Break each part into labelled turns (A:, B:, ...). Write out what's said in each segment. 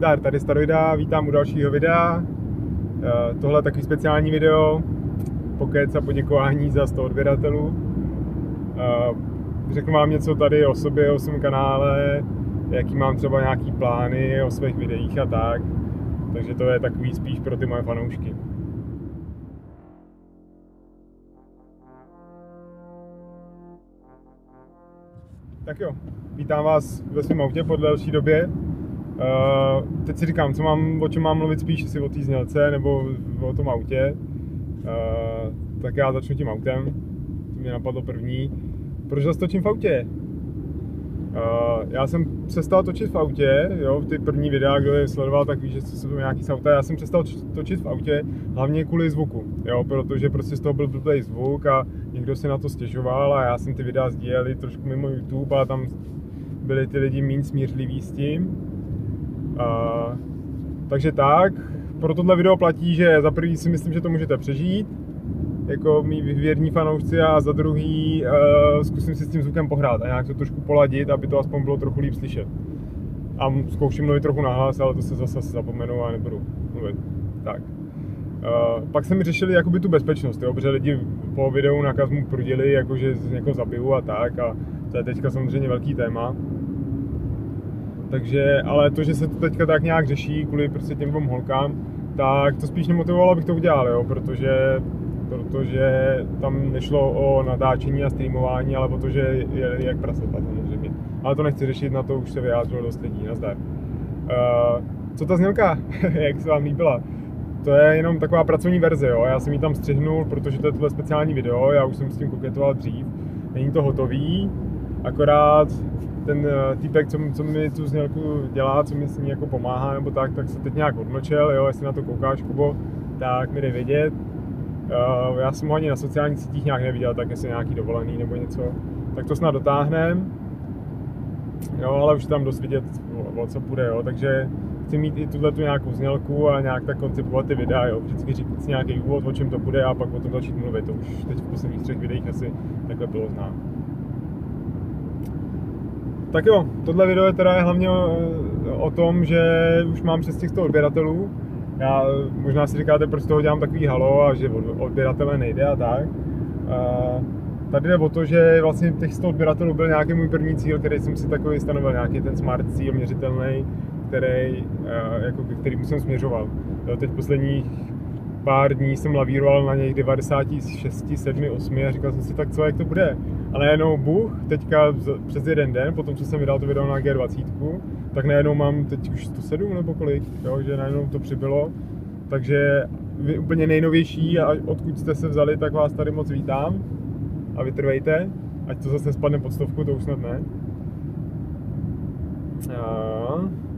A: Zdar, tady Staroida, vítám u dalšího videa. Eh, tohle je takový speciální video, pokec a poděkování za 100 odběratelů. Eh, řeknu vám něco tady o sobě, o svém kanále, jaký mám třeba nějaký plány o svých videích a tak. Takže to je takový spíš pro ty moje fanoušky. Tak jo, vítám vás ve svém autě po delší době. Uh, teď si říkám, co mám, o čem mám mluvit spíš, jestli o té znělce nebo o tom autě. Uh, tak já začnu tím autem, to mě napadlo první. Proč zase točím v autě? Uh, já jsem přestal točit v autě, jo, ty první videa, kdo je sledoval, tak ví, že jsou nějaký z auta. Já jsem přestal točit v autě hlavně kvůli zvuku, jo, protože prostě z toho byl blbý zvuk a někdo si na to stěžoval a já jsem ty videa sdílel trošku mimo YouTube a tam byli ty lidi méně smířliví s tím. Uh, takže tak, pro tohle video platí, že za prvý si myslím, že to můžete přežít, jako mý věrní fanoušci a za druhý uh, zkusím si s tím zvukem pohrát a nějak to trošku poladit, aby to aspoň bylo trochu líp slyšet. A zkouším mluvit trochu nahlas, ale to se zase zapomenu a nebudu mluvit. Tak. Uh, pak se mi řešili jakoby tu bezpečnost, jo, protože lidi po videu na Kazmu prudili, jakože někoho zabiju a tak a to je teďka samozřejmě velký téma. Takže, ale to, že se to teďka tak nějak řeší kvůli prostě těm dvou holkám, tak to spíš nemotivovalo, abych to udělal, jo, protože protože tam nešlo o natáčení a streamování, ale o to, že je jak prasata samozřejmě. Ale to nechci řešit, na to už se vyjádřilo dost lidí, nazdar. Uh, co ta znělka, jak se vám líbila? To je jenom taková pracovní verze, jo. Já jsem ji tam střihnul, protože to je tohle speciální video, já už jsem s tím koketoval dřív. Není to hotový, akorát ten eh, týpek, co, co mi tu znělku dělá, co mi s ní jako pomáhá nebo tak, tak se teď nějak odmlčel, jo, jestli na to koukáš, Kubo, tak mi dej vědět. Uh, já jsem ho ani na sociálních sítích nějak neviděl, tak jestli nějaký dovolený nebo něco, tak to snad dotáhneme. Jo, ale už tam dost vidět, o, o co půjde, jo, takže chci mít i tuhle tu nějakou znělku a nějak tak koncipovat ty videa, jo, vždycky říct nějaký úvod, o čem to bude a pak o tom začít mluvit, to už teď v posledních třech videích asi takhle bylo znám. Tak jo, tohle video je teda hlavně o, o tom, že už mám přes těch 100 odběratelů, já, možná si říkáte, proč toho dělám takový halo a že odběratele nejde a tak. A tady jde o to, že vlastně těch 100 odběratelů byl nějaký můj první cíl, který jsem si takový stanovil, nějaký ten smart cíl měřitelný, který, jako, který jsem směřoval. Teď posledních pár dní jsem lavíroval na něj 96, 7, 8 a říkal jsem si, tak co, jak to bude. Ale najednou Bůh, teďka přes jeden den, potom co jsem vydal to video na G20, tak najednou mám teď už 107 nebo kolik, jo, že najednou to přibylo. Takže vy úplně nejnovější a odkud jste se vzali, tak vás tady moc vítám a vytrvejte, ať to zase spadne pod stovku, to už snad ne. A...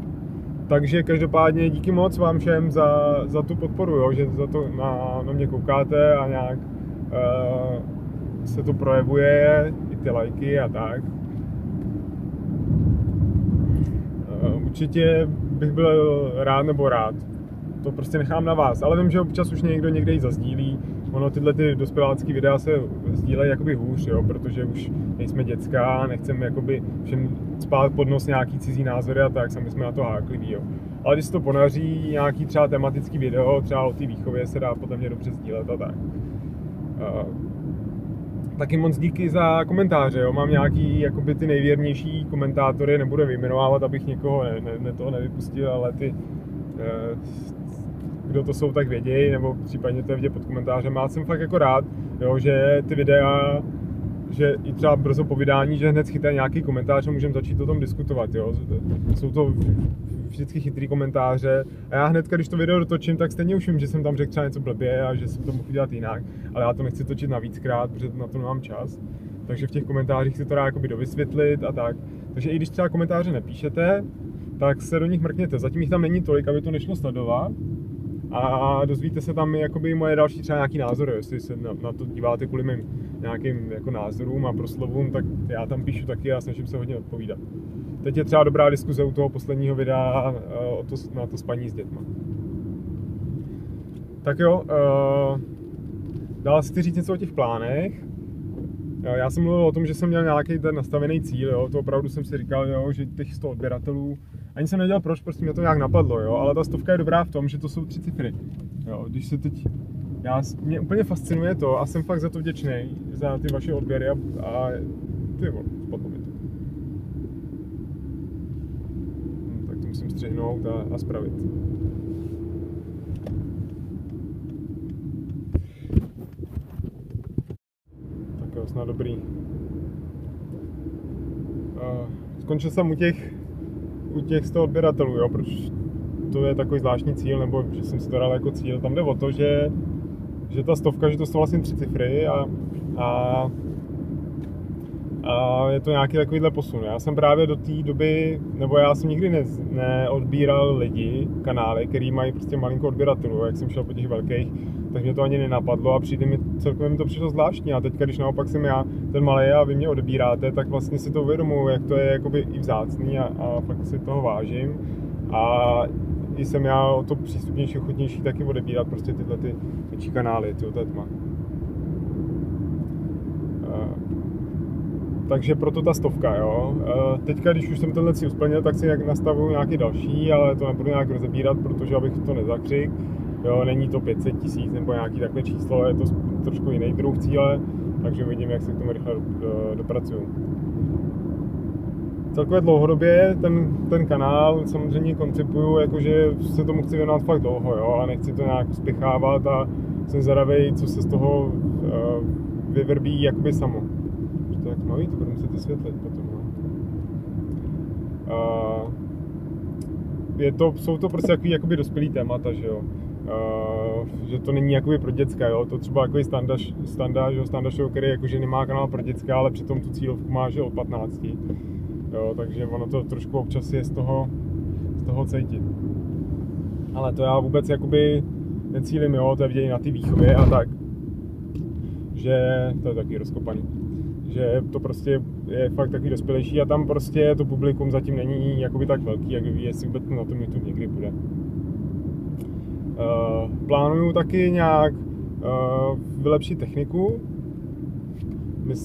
A: Takže každopádně díky moc vám všem za, za tu podporu, jo, že za to na, na mě koukáte a nějak uh, se to projevuje, i ty lajky a tak. Uh, určitě bych byl rád nebo rád. To prostě nechám na vás, ale vím, že občas už někdo někde ji zazdílí. Ono tyhle ty dospělácké videa se sdílejí jakoby hůř, jo, protože už nejsme dětská, nechceme jakoby všem spát pod nos nějaký cizí názory a tak, sami jsme na to hákliví, jo. Ale když se to ponaří, nějaký třeba tematický video, třeba o té výchově se dá podle mě dobře sdílet a tak. Uh, taky moc díky za komentáře, jo. mám nějaký jakoby ty nejvěrnější komentátory, nebudu vyjmenovávat, abych někoho ne, ne, ne toho nevypustil, ale ty, uh, kdo to jsou, tak vědějí, nebo případně to je vidět pod komentářem. Já jsem fakt jako rád, jo, že ty videa, že i třeba brzo po vydání, že hned chytají nějaký komentář a můžeme začít o tom diskutovat. Jo. Jsou to vždycky chytrý komentáře a já hned, když to video dotočím, tak stejně už vím, že jsem tam řekl třeba něco blbě a že jsem to mohl dělat jinak, ale já to nechci točit navíckrát, protože na to nemám čas. Takže v těch komentářích si to dá jakoby dovysvětlit a tak. Takže i když třeba komentáře nepíšete, tak se do nich mrkněte. Zatím jich tam není tolik, aby to nešlo sledovat, a dozvíte se tam jakoby moje další třeba nějaký názory, jestli se na, na to díváte kvůli mým nějakým jako názorům a proslovům, tak já tam píšu taky a snažím se hodně odpovídat. Teď je třeba dobrá diskuze u toho posledního videa eh, o to, na to spaní s dětma. Tak jo, uh, dál si říct něco o těch plánech. Já jsem mluvil o tom, že jsem měl nějaký ten nastavený cíl, jo, to opravdu jsem si říkal, jo, že těch 100 odběratelů ani jsem nevěděl proč, prostě mě to nějak napadlo, jo, ale ta stovka je dobrá v tom, že to jsou tři cifry, jo, když se teď, já, mě úplně fascinuje to a jsem fakt za to vděčný, za ty vaše odběry a, a ty vole, mi to. Hm, tak to musím střihnout a, a spravit. Tak jo, snad dobrý. Uh, skončil jsem u těch, u těch 100 odběratelů, jo, proč to je takový zvláštní cíl, nebo že jsem si to dal jako cíl. Tam jde o to, že, že ta stovka, že to jsou vlastně tři cifry a, a a je to nějaký takovýhle posun. Já jsem právě do té doby, nebo já jsem nikdy ne, neodbíral lidi, kanály, který mají prostě malinkou odběratelů, jak jsem šel po těch velkých, tak mě to ani nenapadlo a přijde mi, celkově mi to přišlo zvláštní. A teď, když naopak jsem já ten malý a vy mě odbíráte, tak vlastně si to uvědomuji, jak to je jakoby i vzácný a, a fakt si toho vážím. A jsem já o to přístupnější, ochotnější taky odebírat prostě tyhle ty větší kanály, ty tma. Takže proto ta stovka, jo. Teďka, když už jsem tenhle cíl splnil, tak si nastavuju nějaký další, ale to nebudu nějak rozebírat, protože abych to nezakřik. Jo, není to 500 tisíc nebo nějaký takové číslo, je to trošku jiný druh cíle, takže uvidím, jak se k tomu rychle dopracuju. Celkově dlouhodobě ten, ten kanál samozřejmě koncipuju, jakože se tomu chci věnovat fakt dlouho, jo, a nechci to nějak spěchávat a jsem zvědavý, co se z toho uh, vyvrbí jakoby samo tak malý, to budu muset vysvětlit potom. No. A je to, jsou to prostě takový jakoby dospělý témata, že jo. Uh, že to není jakoby pro děcka, jo. To třeba jako standa, standa, že standa show, který jakože nemá kanál pro děcka, ale přitom tu cílovku má, že od 15. Jo, takže ono to trošku občas je z toho, z toho cítit. Ale to já vůbec jakoby necílim, jo, to je na ty výchově a tak. Že to je taky rozkopaný že to prostě je fakt takový dospělejší a tam prostě to publikum zatím není jakoby tak velký, jak ví, jestli vůbec na tom YouTube někdy bude. Uh, plánuju taky nějak uh, vylepšit techniku,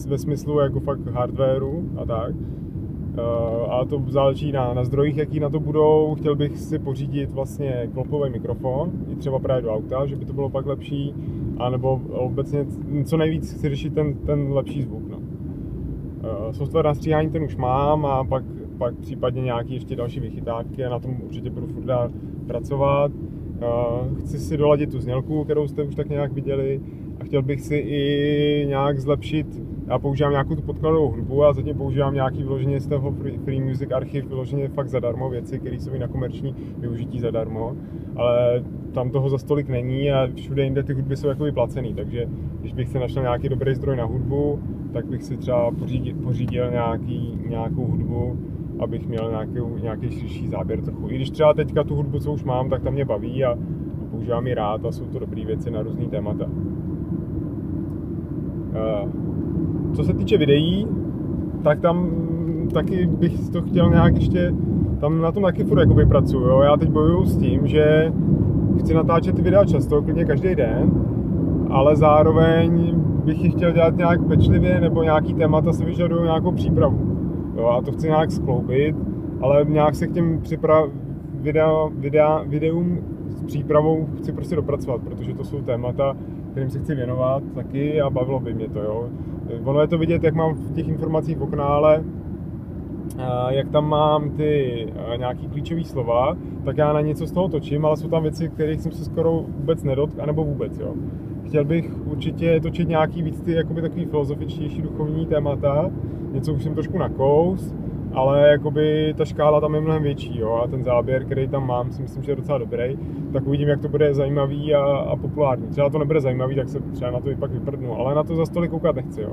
A: ve smyslu jako fakt hardwareu a tak. Uh, ale to záleží na, na zdrojích, jaký na to budou. Chtěl bych si pořídit vlastně klopový mikrofon, i třeba právě do auta, že by to bylo pak lepší, anebo obecně co nejvíc chci řešit ten, ten lepší zvuk. No. Eh, software na stříhání ten už mám a pak, pak případně nějaký ještě další vychytávky a na tom určitě budu furt dál pracovat. Eh, chci si doladit tu znělku, kterou jste už tak nějak viděli a chtěl bych si i nějak zlepšit já používám nějakou tu podkladovou hudbu a zatím používám nějaký vyloženě z toho free, music archiv, vyloženě fakt zadarmo věci, které jsou i na komerční využití zadarmo, ale tam toho za stolik není a všude jinde ty hudby jsou jako vyplacený, takže když bych si našel nějaký dobrý zdroj na hudbu, tak bych si třeba pořídil, pořídil nějaký, nějakou hudbu, abych měl nějaký, nějaký širší záběr trochu. I když třeba teďka tu hudbu, co už mám, tak tam mě baví a, a používám ji rád a jsou to dobré věci na různý témata. Uh, co se týče videí, tak tam taky bych to chtěl nějak ještě, tam na tom taky furt jakoby pracuju, jo. Já teď bojuju s tím, že chci natáčet ty videa často, klidně každý den, ale zároveň bych ji chtěl dělat nějak pečlivě, nebo nějaký témata se vyžadují nějakou přípravu. Jo, a to chci nějak skloubit, ale nějak se k těm připra- videa, videa, videům s přípravou chci prostě dopracovat, protože to jsou témata, kterým se chci věnovat taky a bavilo by mě to, jo. Ono je to vidět, jak mám v těch informacích v oknále, jak tam mám ty nějaký klíčové slova, tak já na něco z toho točím, ale jsou tam věci, kterých jsem se skoro vůbec nedotkl, anebo vůbec, jo. Chtěl bych určitě točit nějaký víc ty jakoby takový filozofičtější duchovní témata, něco už jsem trošku nakous, ale jakoby ta škála tam je mnohem větší, jo, a ten záběr, který tam mám, si myslím, že je docela dobrý, tak uvidím, jak to bude zajímavý a, a populární. Třeba to nebude zajímavý, tak se třeba na to i pak vyprdnu, ale na to za stolik koukat nechci, jo.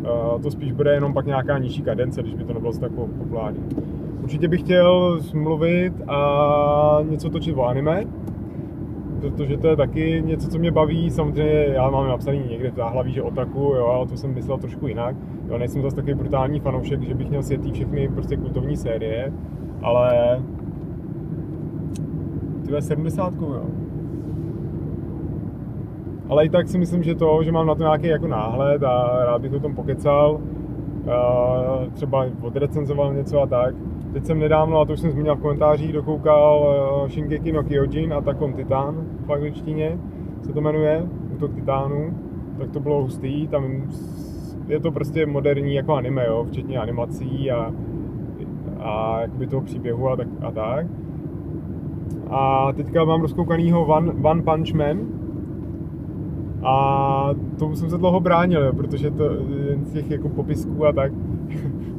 A: Uh, to spíš bude jenom pak nějaká nižší kadence, když by to nebylo tak populární. Určitě bych chtěl mluvit a něco točit o anime, protože to je taky něco, co mě baví. Samozřejmě já mám napsaný někde v záhlaví, že otaku, jo, ale to jsem myslel trošku jinak. Jo, nejsem zase takový brutální fanoušek, že bych měl světý všechny prostě kultovní série, ale tyhle 70 jo. Ale i tak si myslím, že to, že mám na to nějaký jako náhled a rád bych o tom pokecal, třeba odrecenzoval něco a tak, teď jsem nedávno, a to už jsem zmínil v komentářích, dokoukal uh, Shingeki no Kyojin a Takon Titan v angličtině se to jmenuje, Útok Titánu, tak to bylo hustý, tam je to prostě moderní jako anime, jo, včetně animací a, a jakoby toho příběhu a tak. A, tak. a teďka mám rozkoukanýho One, One Punch Man, a tomu jsem se dlouho bránil, jo, protože to z těch jako popisků a tak,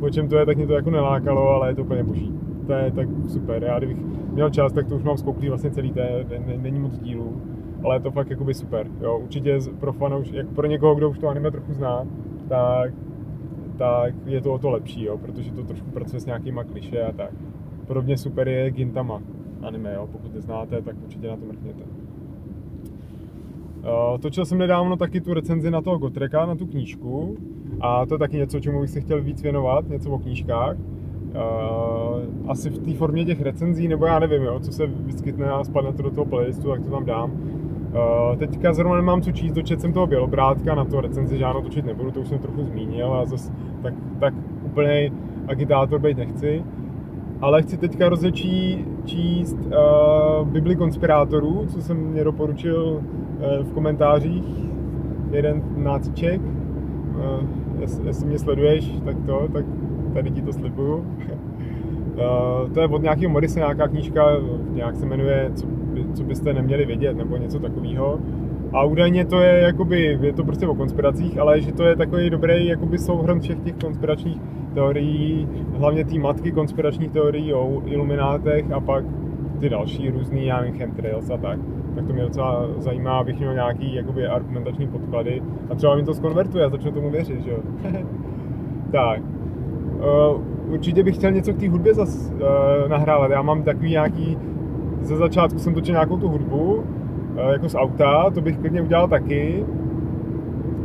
A: o čem to je, tak mě to jako nelákalo, ale je to úplně boží. To je tak super. Já kdybych měl čas, tak to už mám zkouklý vlastně celý, to je, není moc dílů ale je to fakt jakoby super. Jo, určitě pro fana, jak pro někoho, kdo už to anime trochu zná, tak, tak je to o to lepší, jo, protože to trošku pracuje s nějakýma kliše a tak. Podobně super je Gintama anime, jo, pokud neznáte, tak určitě na to mrkněte. Uh, točil jsem nedávno taky tu recenzi na toho Gotreka, na tu knížku a to je taky něco, čemu bych se chtěl víc věnovat, něco o knížkách. Uh, asi v té formě těch recenzí, nebo já nevím, jo, co se vyskytne a spadne to do toho playlistu, tak to tam dám. Uh, teďka zrovna nemám co číst, dočet jsem toho Bělobrátka, na to recenzi žádnou točit nebudu, to už jsem trochu zmínil a zase tak, tak úplně agitátor být nechci. Ale chci teďka rozečí číst uh, Bibli konspirátorů, co jsem mě doporučil uh, v komentářích. Jeden náciček. Uh, jestli, mě sleduješ, tak to, tak tady ti to slibuju. uh, to je od nějakého Morise nějaká knížka, nějak se jmenuje, co co byste neměli vědět, nebo něco takového. A údajně to je jakoby, je to prostě o konspiracích, ale že to je takový dobrý jakoby souhrn všech těch konspiračních teorií, hlavně té matky konspiračních teorií o iluminátech a pak ty další různý, já nevím, chemtrails a tak. Tak to mě docela zajímá, abych měl nějaký jakoby argumentační podklady a třeba mi to skonvertuje a začnu tomu věřit, že jo. tak. Uh, určitě bych chtěl něco k té hudbě zas uh, nahrávat. Já mám takový nějaký ze začátku jsem točil nějakou tu hudbu, eh, jako z auta, to bych klidně udělal taky,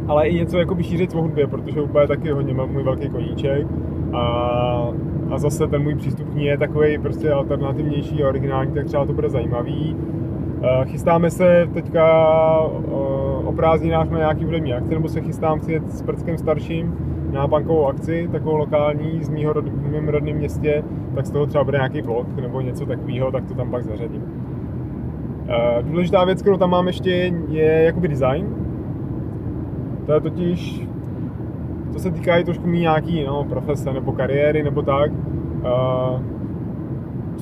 A: ale i něco jako šířit o hudbě, protože hudba je taky hodně můj velký koníček a, a zase ten můj přístup k ní je takový prostě alternativnější a originální, tak třeba to bude zajímavý. Eh, chystáme se teďka eh, o prázdninách na nějaký hudební akci, nebo se chystám si s Prckem starším na bankovou akci, takovou lokální z mýho rod, v mém rodném městě, tak z toho třeba bude nějaký vlog nebo něco takového, tak to tam pak zařadím. Uh, důležitá věc, kterou tam mám ještě, je jakoby design. To je totiž, to se týká i trošku mý nějaký no, profese nebo kariéry nebo tak.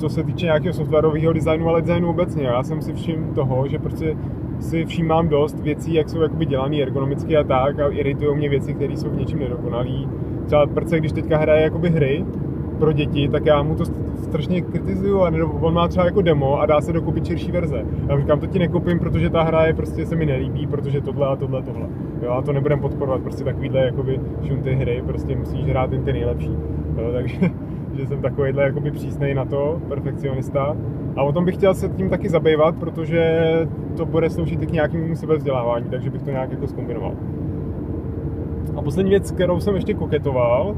A: Co se týče nějakého softwarového designu, ale designu obecně. Já jsem si všiml toho, že prostě si všímám dost věcí, jak jsou jakoby dělané ergonomicky a tak a iritují mě věci, které jsou v něčem nedokonalé. Třeba prce, když teďka hraje jakoby hry pro děti, tak já mu to strašně kritizuju a on má třeba jako demo a dá se dokupit širší verze. Já říkám, to ti nekupím, protože ta hra je prostě se mi nelíbí, protože tohle a tohle tohle. Jo, a to nebudem podporovat, prostě takovýhle jakoby šunty hry, prostě musíš hrát jen ty nejlepší. Jo, takže že jsem takovýhle jakoby přísnej na to, perfekcionista. A o tom bych chtěl se tím taky zabývat, protože to bude sloužit i k nějakému sebevzdělávání, takže bych to nějak jako zkombinoval. A poslední věc, kterou jsem ještě koketoval,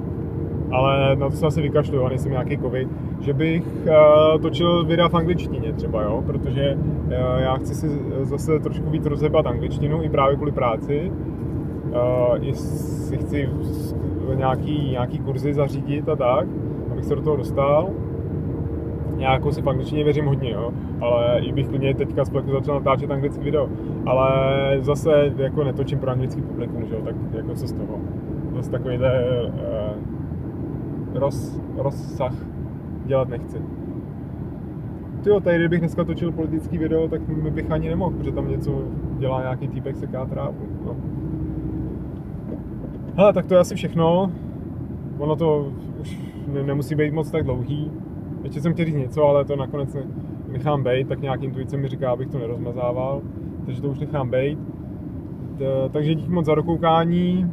A: ale na to se asi vykašlu, a nejsem nějaký kovy, že bych uh, točil videa v angličtině třeba, jo, protože uh, já chci si zase trošku víc rozhebat angličtinu i právě kvůli práci. Uh, si chci nějaký, nějaký kurzy zařídit a tak, abych se do toho dostal já jako si v angličtině věřím hodně, jo, ale i bych klidně teďka z začal natáčet anglický video, ale zase jako netočím pro anglický publikum, že jo, tak jako co z toho. Zase takovýhle uh, roz, rozsah dělat nechci. Jo, tady kdybych dneska točil politický video, tak mi bych ani nemohl, protože tam něco dělá nějaký týpek seká trávu. No. Hele, tak to je asi všechno. Ono to už nemusí být moc tak dlouhý. Ještě jsem chtěl říct něco, ale to nakonec nechám být, tak nějak intuice mi říká, abych to nerozmazával, takže to už nechám být. Takže díky moc za dokoukání,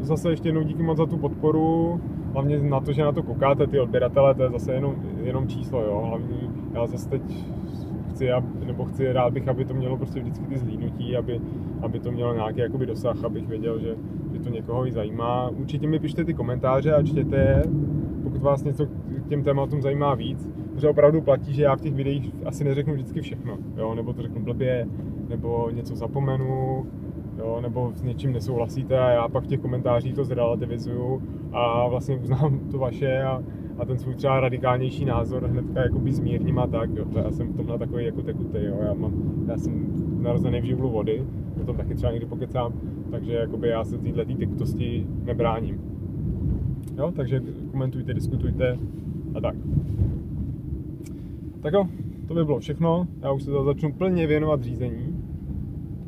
A: zase ještě jednou díky moc za tu podporu, hlavně na to, že na to koukáte, ty odběratele, to je zase jenom, jenom číslo, jo, hlavní, já zase teď chci, nebo chci, rád bych, aby to mělo prostě vždycky ty zhlídnutí, aby, aby to mělo nějaký jakoby dosah, abych věděl, že, že to někoho i zajímá. Určitě mi pište ty komentáře a čtěte je, pokud vás něco k těm tématům zajímá víc, protože opravdu platí, že já v těch videích asi neřeknu vždycky všechno, jo, nebo to řeknu blbě, nebo něco zapomenu, jo, nebo s něčím nesouhlasíte a já pak v těch komentářích to zrelativizuju a vlastně uznám to vaše a, a ten svůj třeba radikálnější názor hnedka jakoby zmírním a tak, jo. Já jsem v tomhle takový jako tekutý, jo. Já, mám, já jsem narozený v živlu vody, o tom taky třeba někdy pokecám, takže jakoby já se této tekutosti nebráním. Jo, takže komentujte, diskutujte a tak. Tak jo, to by bylo všechno. Já už se začnu plně věnovat řízení.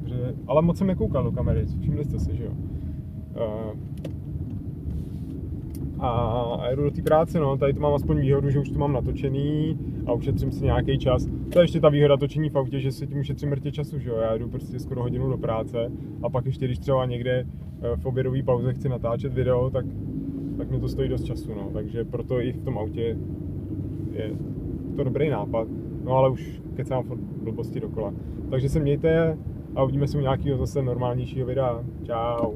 A: Že, ale moc jsem nekoukal do kamery, všimli jste si, že jo. Uh, a, a jedu do té práce, no, tady to mám aspoň výhodu, že už to mám natočený a ušetřím si nějaký čas. To je ještě ta výhoda točení v autě, že si tím ušetřím mrtě času, že jo, já jdu prostě skoro hodinu do práce a pak ještě, když třeba někde eh, v obědové pauze chci natáčet video, tak, tak mi to stojí dost času, no, takže proto i v tom autě je to dobrý nápad, no ale už kecám furt blbosti dokola. Takže se mějte a uvidíme se u nějakého zase normálnějšího videa. Ciao.